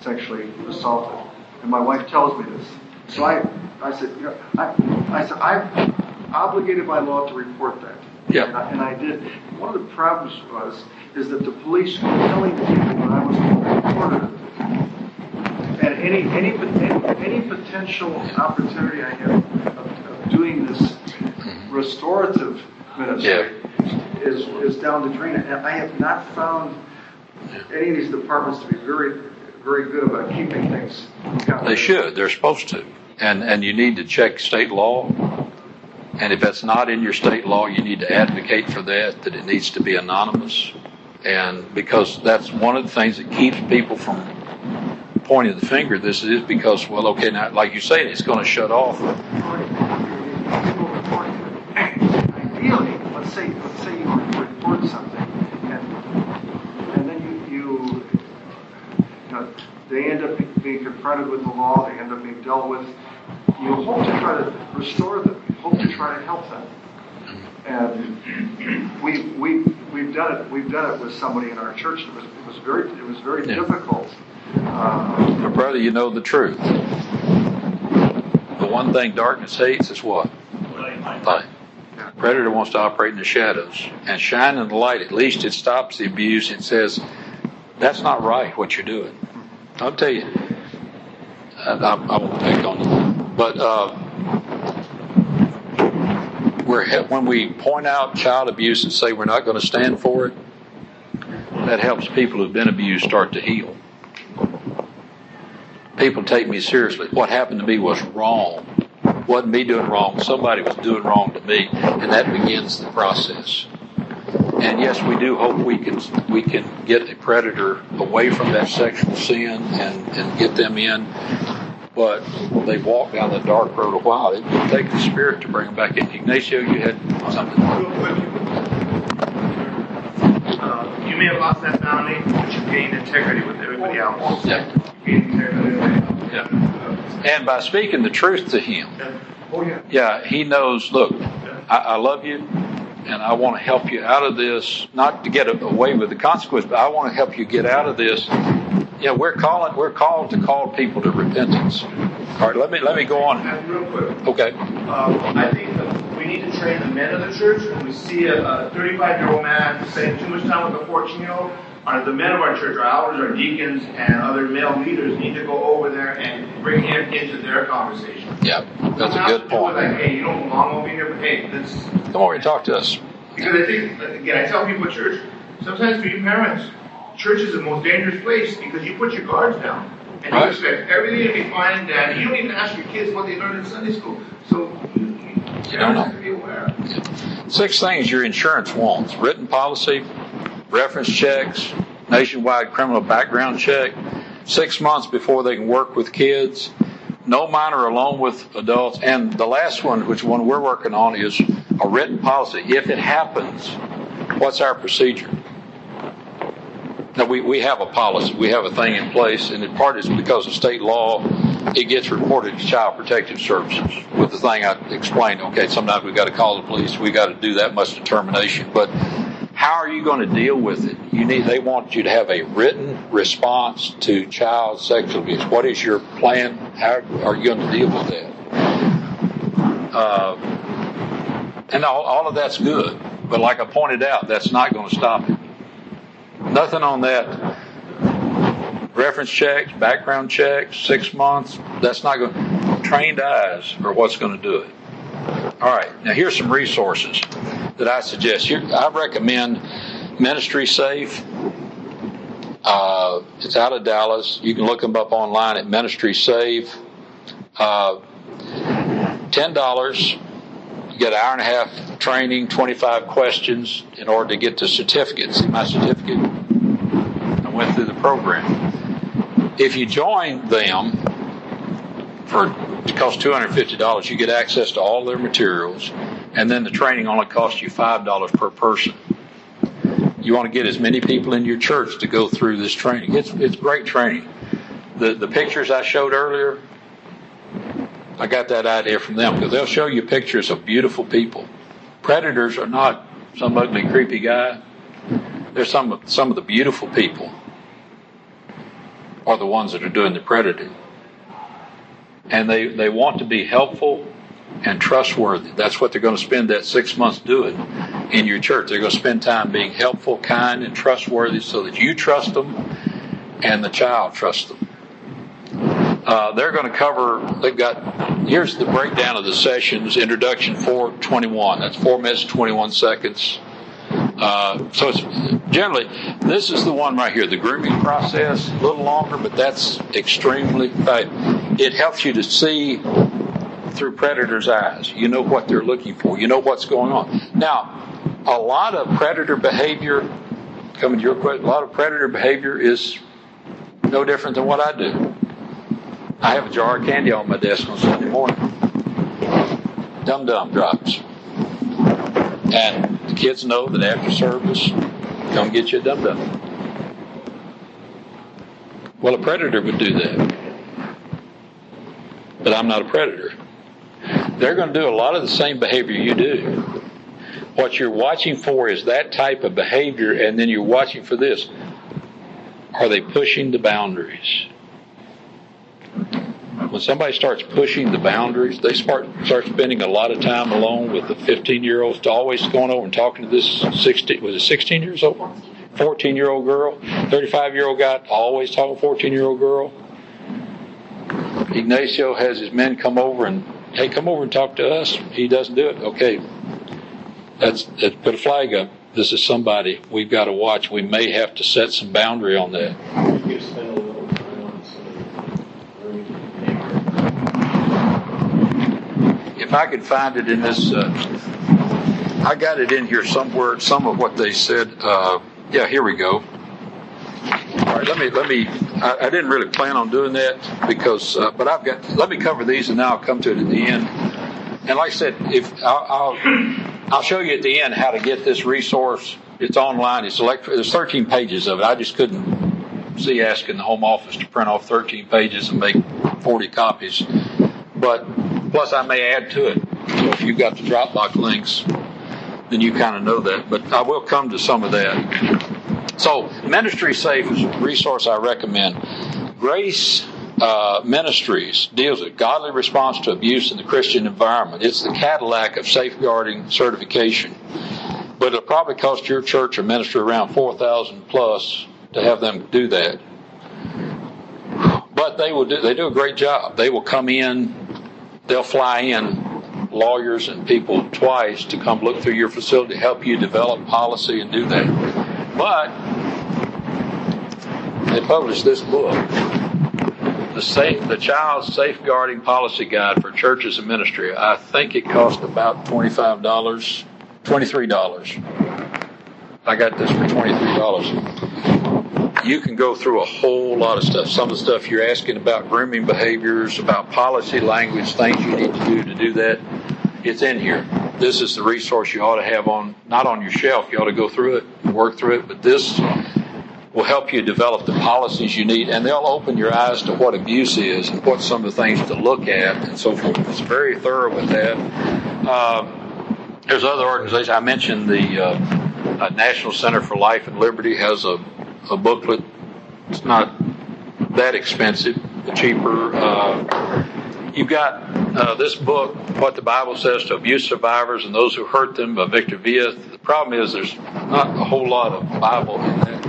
sexually assaulted. And my wife tells me this. So I, I said, you know, I, I said, I'm obligated by law to report that. Yeah. And I, and I did. One of the problems was, is that the police were telling people that I was reported. And any, any, any, any potential opportunity I had of, of doing this restorative ministry is, is down the drain. And I have not found any of these departments to be very, very good about keeping things. They should. They're supposed to. And and you need to check state law. And if that's not in your state law, you need to advocate for that. That it needs to be anonymous. And because that's one of the things that keeps people from pointing the finger. This is because well, okay, now like you say, it's going to shut off. Ideally, let's say, let's say you report something, and, and then you, you, know, they end up being confronted with the law, they end up being dealt with. You hope to try to restore them, to try to help them. And we, we, we've done it, we've done it with somebody in our church, it was, it was very, it was very Yeah. difficult. Uh, But brother, you know the truth. The one thing darkness hates is what? Light. Predator wants to operate in the shadows and shining the light. At least it stops the abuse. It says, that's not right what you're doing. I'll tell you. I, I, I won't take on it. But uh, we're, when we point out child abuse and say we're not going to stand for it, that helps people who've been abused start to heal people take me seriously. What happened to me was wrong. Wasn't me doing wrong. Somebody was doing wrong to me, and that begins the process. And yes, we do hope we can we can get a predator away from that sexual sin and, and get them in. But they've walked down the dark road a while. It will take the spirit to bring them back in. Ignacio, you had something. Real quick. Uh, you may have lost that boundary, but you gained integrity with everybody else. Yeah. You gained integrity with everybody. Yeah. And by speaking the truth to him, Oh, yeah. Yeah, he knows, look, I, I love you and I want to help you out of this, not to get away with the consequence, but I want to help you get out of this. Yeah, we're calling, we're called to call people to repentance. All right, let me, let me go on. Real quick, Okay. um, I think that we need to train the men of the church. When we see a 35 year old man spending too much time with a 14 year old, the men of our church, our elders, our deacons, and other male leaders need to go over there and bring him into their conversation. Yeah, that's a good to do it point. Like, hey, you don't belong over here, but hey, let's Come over and talk to us. Because I think, again, I tell people at church, sometimes for you parents, church is the most dangerous place because you put your guards down. And Right. you expect everything to be fine and dandy. You don't even ask your kids what they learned in Sunday school. So you, don't know. have to be aware. Six things your insurance wants written policy, reference checks, nationwide criminal background check, six months before they can work with kids, no minor alone with adults, and the last one, which one we're working on, is a written policy. If it happens, what's our procedure? Now, we, we have a policy, we have a thing in place, and in part is because of state law, it gets reported to Child Protective Services with the thing I explained. Okay, sometimes we've got to call the police, we've got to do that much determination, but how are you going to deal with it? You need, they want you to have a written response to child sexual abuse. What is your plan? How are you going to deal with that? Uh, and all, all of that's good, but like I pointed out, that's not going to stop it. Nothing on that reference checks, background checks, six months. That's not going. Trained eyes are what's going to do it. All right. Now here's some resources that I suggest. Here, I recommend MinistrySafe. Uh, it's out of Dallas. You can look them up online at MinistrySafe. Uh, Ten dollars. Get an hour and a half training, 25 questions in order to get the certificate. See my certificate? I went through the program. If you join them for it costs $250, you get access to all their materials, and then the training only costs you $5 per person. You want to get as many people in your church to go through this training. It's, it's great training. The, the pictures I showed earlier, I got that idea from them because they'll show you pictures of beautiful people. Predators are not some ugly, creepy guy. They're some of, some of the beautiful people are the ones that are doing the predating. And they, they want to be helpful and trustworthy. That's what they're going to spend that six months doing. in your church. They're going to spend time being helpful, kind, and trustworthy so that you trust them and the child trusts them. Uh, they're going to cover, they've got, here's the breakdown of the sessions, introduction 421. That's 4 minutes, 21 seconds. Uh, so it's generally, this is the one right here, the grooming process, a little longer, but that's extremely, uh, it helps you to see through predators' eyes. You know what they're looking for. You know what's going on. Now, a lot of predator behavior, coming to your question, a lot of predator behavior is no different than what I do. I have a jar of candy on my desk on Sunday morning. Dum Dum drops. And the kids know that after service, come get you a Dum Dum. Well, a predator would do that. But I'm not a predator. They're going to do a lot of the same behavior you do. What you're watching for is that type of behavior, and then you're watching for this. Are they pushing the boundaries? When somebody starts pushing the boundaries, they start start spending a lot of time alone with the 15 year olds, always going over and talking to this 16 was it 16 years old, 14 year old girl, 35 year old guy, always talking 14 year old girl. Ignacio has his men come over and hey, come over and talk to us. He doesn't do it. Okay, that's, that's put a flag up. This is somebody we've got to watch. We may have to set some boundary on that. You could spend a little time on some of the grooming If I could find it in this, uh, I got it in here somewhere. Some of what they said. Uh, yeah, here we go. All right, let me let me. I, I didn't really plan on doing that because, uh, but I've got. Let me cover these, and now I'll come to it at the end. And like I said, if I'll, I'll I'll show you at the end how to get this resource. It's online. It's electric. There's 13 pages of it. I just couldn't see asking the home office to print off 13 pages and make 40 copies. But plus, I may add to it. So if you've got the Dropbox links, then you kind of know that. But I will come to some of that. So, MinistrySafe is a resource I recommend. Grace uh, Ministries deals with godly response to abuse in the Christian environment. It's the Cadillac of safeguarding certification. But it'll probably cost your church or ministry around 4000 plus to have them do that. But they will do, they do a great job. They will come in, they'll fly in lawyers and people twice to come look through your facility, help you develop policy and do that. But they published this book the safe, the Child Safeguarding Policy Guide for Churches and Ministry. I think it cost about twenty five dollars, twenty three dollars. I got this for twenty three dollars. You can go through a whole lot of stuff. Some of the stuff you're asking about grooming behaviors, about policy language, things you need to do to do that. It's in here. This is the resource you ought to have on, not on your shelf. You ought to go through it work through it. But this will help you develop the policies you need, and they'll open your eyes to what abuse is and what some of the things to look at and so forth. It's very thorough with that. Uh, there's other organizations. I mentioned the uh, uh, National Center for Life and Liberty has a, a booklet. It's not that expensive, cheaper. Uh, you've got uh, this book, What the Bible Says to Abuse Survivors and Those Who Hurt Them by Victor Villa. The problem is there's not a whole lot of Bible in that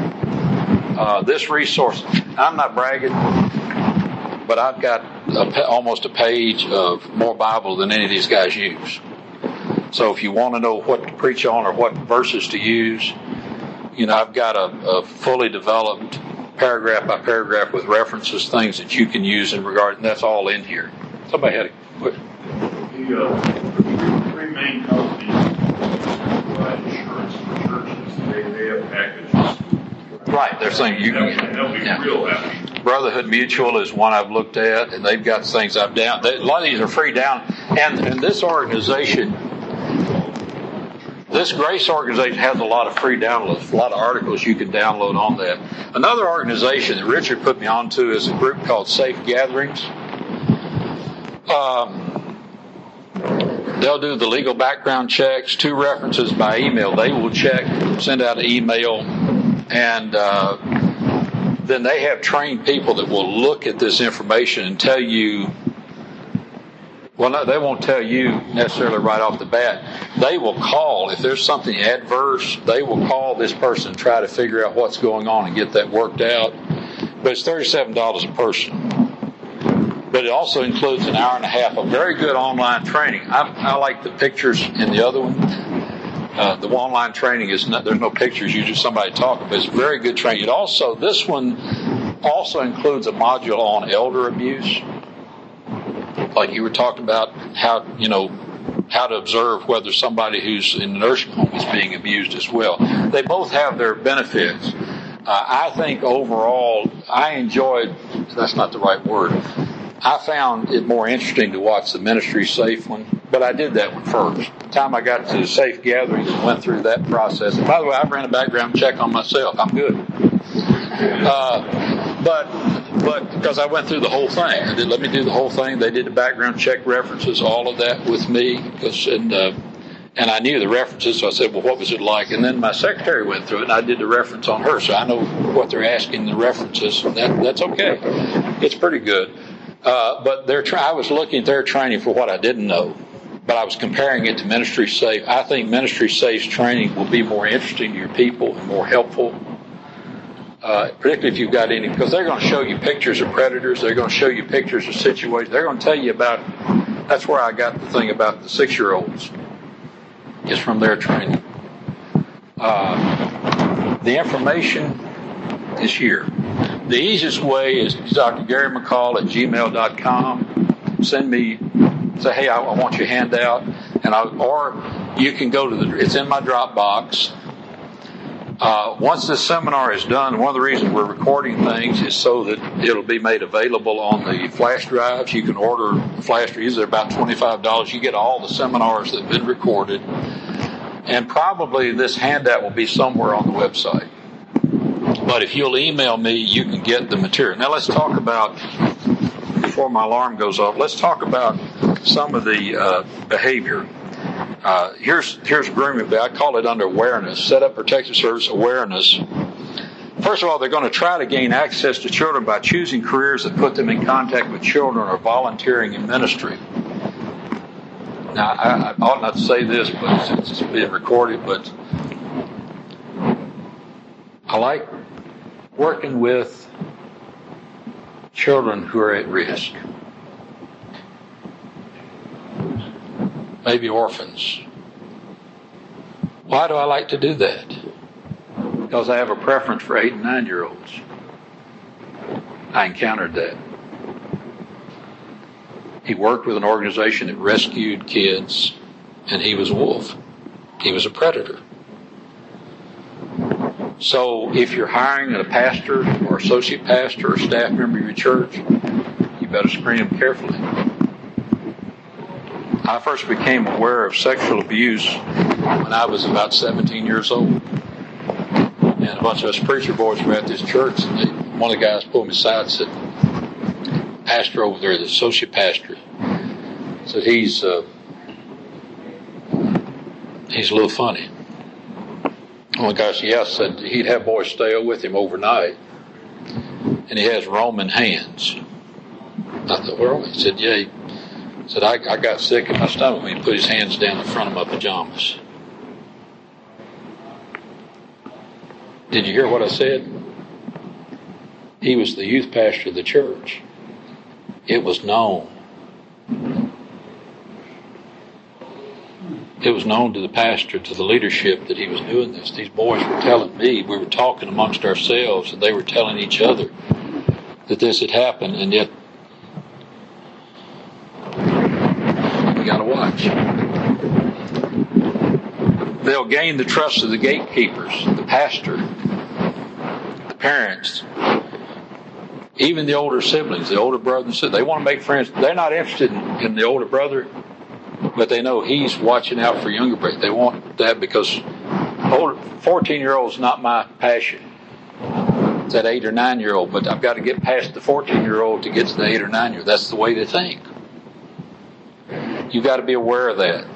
uh, this resource, I'm not bragging, but I've got a, almost a page of more Bible than any of these guys use. So if you want to know what to preach on or what verses to use, you know, I've got a, a fully developed paragraph by paragraph with references, things that you can use in regard, and that's all in here. Somebody had a question. The uh, three main companies provide insurance for churches, they, they have packages. Right, they're saying you can. they'll be yeah. real happy. Brotherhood Mutual is one I've looked at, and they've got things I've down. They, a lot of these are free down, and, and this organization, this Grace organization has a lot of free downloads, a lot of articles you can download on that. Another organization that Richard put me onto is a group called Safe Gatherings. Um, they'll do the legal background checks, two references by email. They will check, send out an email, and uh, then they have trained people that will look at this information and tell you Well, no, they won't tell you necessarily right off the bat. They will call if there's something adverse. They will call this person and try to figure out what's going on and get that worked out. But it's thirty-seven dollars a person. But it also includes an hour and a half of very good online training. I, I like the pictures in the other one. Uh, the online training is not, there's no pictures. You just somebody talking, but it's very good training. It also this one also includes a module on elder abuse like you were talking about how you know how to observe whether somebody who's in the nursing home is being abused as well. They both have their benefits. Uh, I think overall, I enjoyed. That's not the right word. I found it more interesting to watch the MinistrySafe one, but I did that one first. The time I got to the safe gathering and went through that process. And by the way, I ran a background check on myself. I'm good. Uh, but but because I went through the whole thing, did let me do the whole thing. They did the background check references, all of that with me, because and uh, and I knew the references. So I said, well, what was it like? And then my secretary went through it, and I did the reference on her, so I know what they're asking the references. That that's okay. It's pretty good. Uh, but they're I was looking at their training for what I didn't know, but I was comparing it to MinistrySafe. I think MinistrySafe's training will be more interesting to your people and more helpful uh, particularly if you've got any, because they're going to show you pictures of predators. They're going to show you pictures of situations. They're going to tell you about. That's where I got the thing about the six-year-olds. Is from their training. Uh, the information is here. The easiest way is Dr. Gary McCall at gmail.com. Send me, say, hey, I, I want your handout, and I, or you can go to the. It's in my Dropbox uh, once this seminar is done, one of the reasons we're recording things is so that it'll be made available on the flash drives. You can order flash drives; they're about twenty-five dollars. You get all the seminars that have been recorded, and probably this handout will be somewhere on the website. But if you'll email me, you can get the material. Now let's talk about before my alarm goes off. Let's talk about some of the uh, behavior. Uh, here's here's grooming. I call it under awareness. Set up protective service awareness. First of all, they're going to try to gain access to children by choosing careers that put them in contact with children or volunteering in ministry. Now, I, I ought not to say this, but it's, it's being recorded. But I like working with children who are at risk. Maybe orphans. Why do I like to do that? Because I have a preference for eight and nine year olds. I encountered that. He worked with an organization that rescued kids, and he was a wolf. He was a predator. So if you're hiring a pastor or associate pastor or staff member of your church, you better screen them carefully. I first became aware of sexual abuse when I was about 17 years old. And a bunch of us preacher boys were at this church, and they, one of the guys pulled me aside and said, Pastor over there, the associate pastor, said he's uh, he's a little funny. One of the guys, yeah, said he'd have boys stay with him overnight, and he has Roman hands. I thought, well, he said, yeah, he said, I, I got sick in my stomach when he put his hands down the front of my pajamas. Did you hear what I said? He was the youth pastor of the church. It was known. It was known to the pastor, to the leadership, that he was doing this. These boys were telling me, we were talking amongst ourselves, and they were telling each other that this had happened, and yet You got to watch. They'll gain the trust of the gatekeepers, the pastor, the parents, even the older siblings, the older brothers. They want to make friends. They're not interested in, the older brother, but they know he's watching out for younger brother. They want that because older 14 year old is not my passion. It's that eight or nine year old, but I've got to get past the 14 year old to get to the eight or nine year old. That's the way they think. You've got to be aware of that.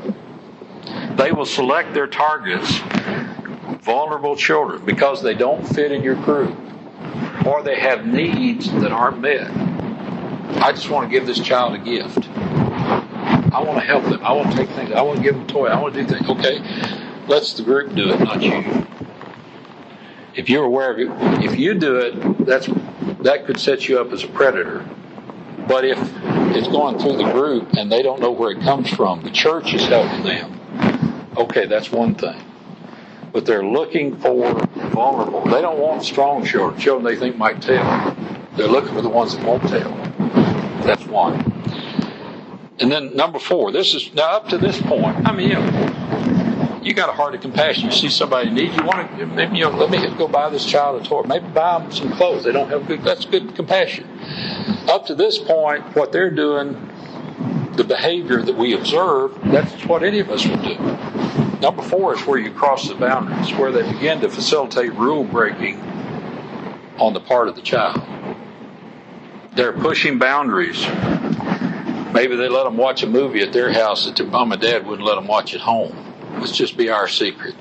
They will select their targets, vulnerable children, because they don't fit in your group or they have needs that aren't met. I just want to give this child a gift. I want to help them. I want to take things. I want to give them a toy. I want to do things. Okay, let's the group do it, not you. If you're aware of it, if you do it, that's that could set you up as a predator. But if it's going through the group and they don't know where it comes from, the church is helping them. Okay, that's one thing. But they're looking for vulnerable. They don't want strong children, children they think might tell. They're looking for the ones that won't tell. That's one. And then number four, this is now up to this point. I mean, you know, you got a heart of compassion. You see somebody in need, you want to maybe you know, let me go buy this child a toy. Maybe buy them some clothes. They don't have good. That's good compassion. Up to this point, what they're doing, the behavior that we observe, that's what any of us would do. Number four is where you cross the boundaries, where they begin to facilitate rule breaking on the part of the child. They're pushing boundaries. Maybe they let them watch a movie at their house that their mom and dad wouldn't let them watch at home. Let's just be our secret.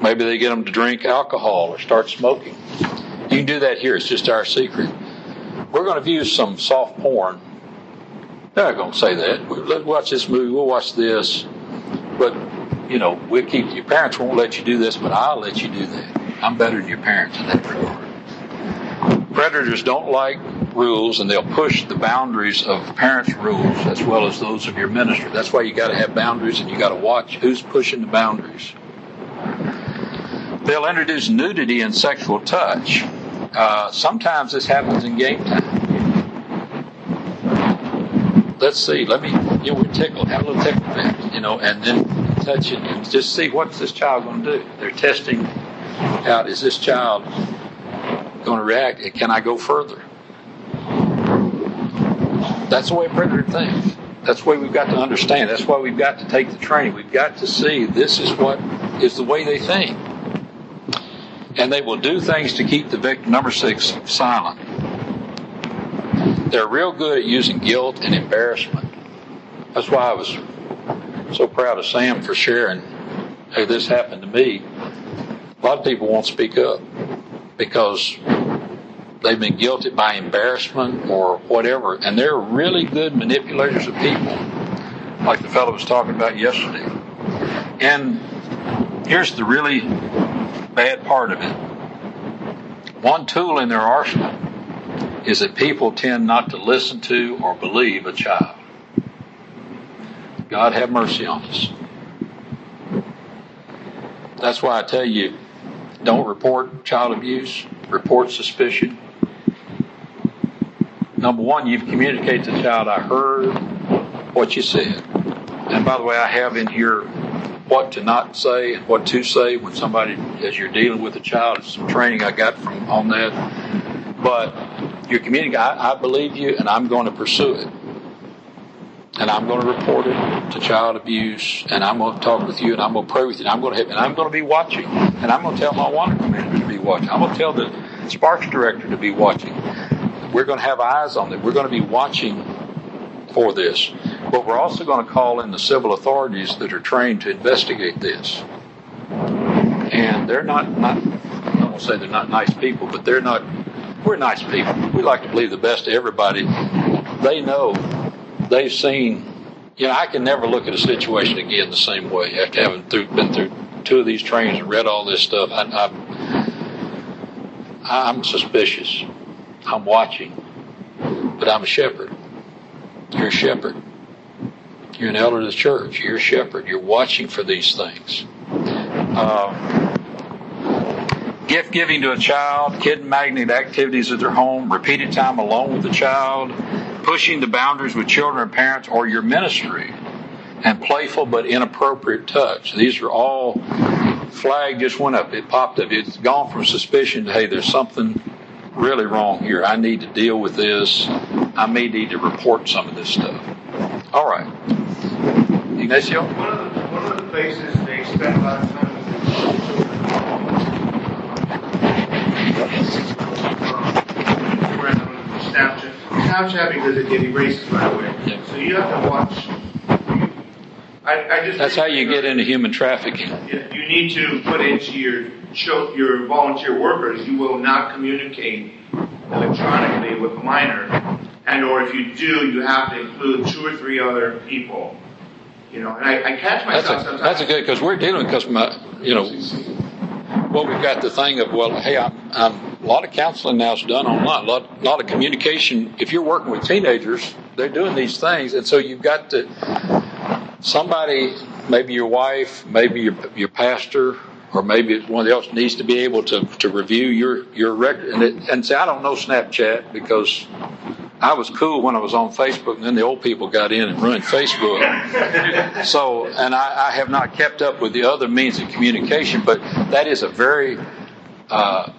Maybe they get them to drink alcohol or start smoking. You can do that here. It's just our secret. We're going to view some soft porn. They're not going to say that. Let's watch this movie. We'll watch this. But, you know, we'll keep, your parents won't let you do this, but I'll let you do that. I'm better than your parents in that regard. Predators don't like rules and they'll push the boundaries of parents' rules as well as those of your ministry. That's why you got to have boundaries and you got to watch who's pushing the boundaries. They'll introduce nudity and sexual touch. Uh, sometimes this happens in game time. Let's see. Let me. You know, we're tickle. Have a little tickle. You know, and then touch it and just see what's this child going to do. They're testing out. Is this child going to react? Can I go further? That's the way predator thinks. That's the way we've got to understand. That's why we've got to take the training. We've got to see this is what is the way they think. And they will do things to keep the victim, number six, silent. They're real good at using guilt and embarrassment. That's why I was so proud of Sam for sharing, hey, this happened to me. A lot of people won't speak up because they've been guilted by embarrassment or whatever, and they're really good manipulators of people, like the fellow was talking about yesterday. And here's the really bad part of it one tool in their arsenal is that people tend not to listen to or believe a child. God have mercy on us. That's why I tell you don't report child abuse, report suspicion. Number one, you've communicated to the child, I heard what you said. And by the way, I have in here what to not say and what to say when somebody, as you're dealing with a child, some training I got from on that. But you're communicating, I, I believe you and I'm going to pursue it. And I'm going to report it to child abuse, and I'm going to talk with you, and I'm going to pray with you, and I'm going to, and I'm going to be watching, and I'm going to tell my Awana commander to be watching. I'm going to tell the Sparks director to be watching. We're going to have eyes on it. We're going to be watching for this. But we're also going to call in the civil authorities that are trained to investigate this. And they're not, not I won't say they're not nice people, but they're not, we're nice people. We like to believe the best of everybody. They know, they've seen, you know, I can never look at a situation again the same way after having through, been through two of these trains and read all this stuff. I, I'm, I'm suspicious. I'm watching, but I'm a shepherd. You're a shepherd. You're an elder of the church. You're a shepherd. You're watching for these things. Uh, gift giving to a child, kid magnet activities at their home, repeated time alone with the child, pushing the boundaries with children and parents, or your ministry, and playful but inappropriate touch. These are all flag just went up. It popped up. It's gone from suspicion to hey, there's something really wrong here. I need to deal with this. I may need to report some of this stuff. All right. Ignacio? One of the, one of the places they spend a lot of time Snapchat. Snapchat because it, it erases right away. Yeah. So you have to watch. I, I just That's how you get into human trafficking. Yeah, You need to put into your show your volunteer workers. You will not communicate electronically with a minor And or if you do, you have to include two or three other people. You know, and I, I catch That's a, sometimes. that's a good, because we're dealing, because my, you know, well, we've got the thing of, well, hey, I'm, I'm, a lot of counseling now is done online, a lot, a lot of communication. If you're working with teenagers, they're doing these things, and so you've got to, somebody, maybe your wife, maybe your, your pastor, or maybe one else needs to be able to, to review your, your record, and, it, and say, I don't know Snapchat because I was cool when I was on Facebook, and then the old people got in and ruined Facebook. so, and I, I have not kept up with the other means of communication, but that is a very uh,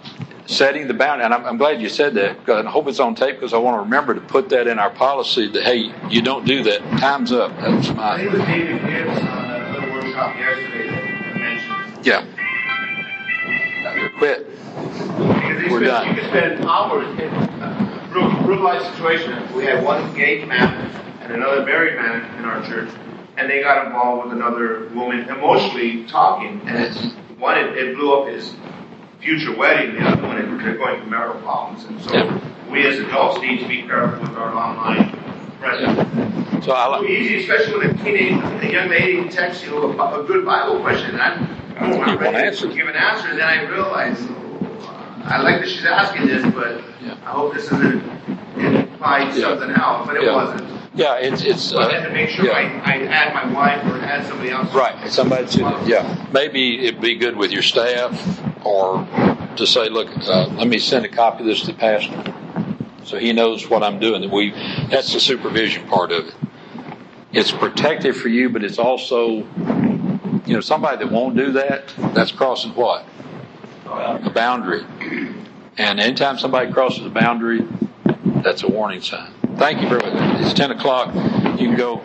setting the boundary. And I'm, I'm glad you said that. 'cause I hope it's on tape because I want to remember to put that in our policy that hey, you don't do that. Time's up. That was I think it my was David Gibbs on another workshop yesterday that mentioned yeah. Quit. Because you We're spend, done. You can spend hours in real, real life situation. We had one gay man and another married man in our church, and they got involved with another woman emotionally talking, and it's one it, it blew up his future wedding. The other one it, they're going through marital problems, and so Yeah. we as adults need to be careful with our online presence. So I like. easy, especially when a teenage, a young lady texts you a, a good Bible question, and I'm, I'm want ready to answers. give an answer, and then I realize, oh, I like that she's asking this, but Yeah. I hope this isn't implying Yeah. something else, but it Yeah. wasn't. Yeah, it's it's. But then to make sure yeah. I, I add my wife or add somebody else. Right. Somebody should, yeah. Maybe it'd be good with your staff or to say, look, uh, let me send a copy of this to the pastor so he knows what I'm doing. That we, that's the supervision part of it. It's protective for you, but it's also, you know, somebody that won't do that, that's crossing what? A boundary. And anytime somebody crosses a boundary, that's a warning sign. Thank you much. It's 10 o'clock. You can go.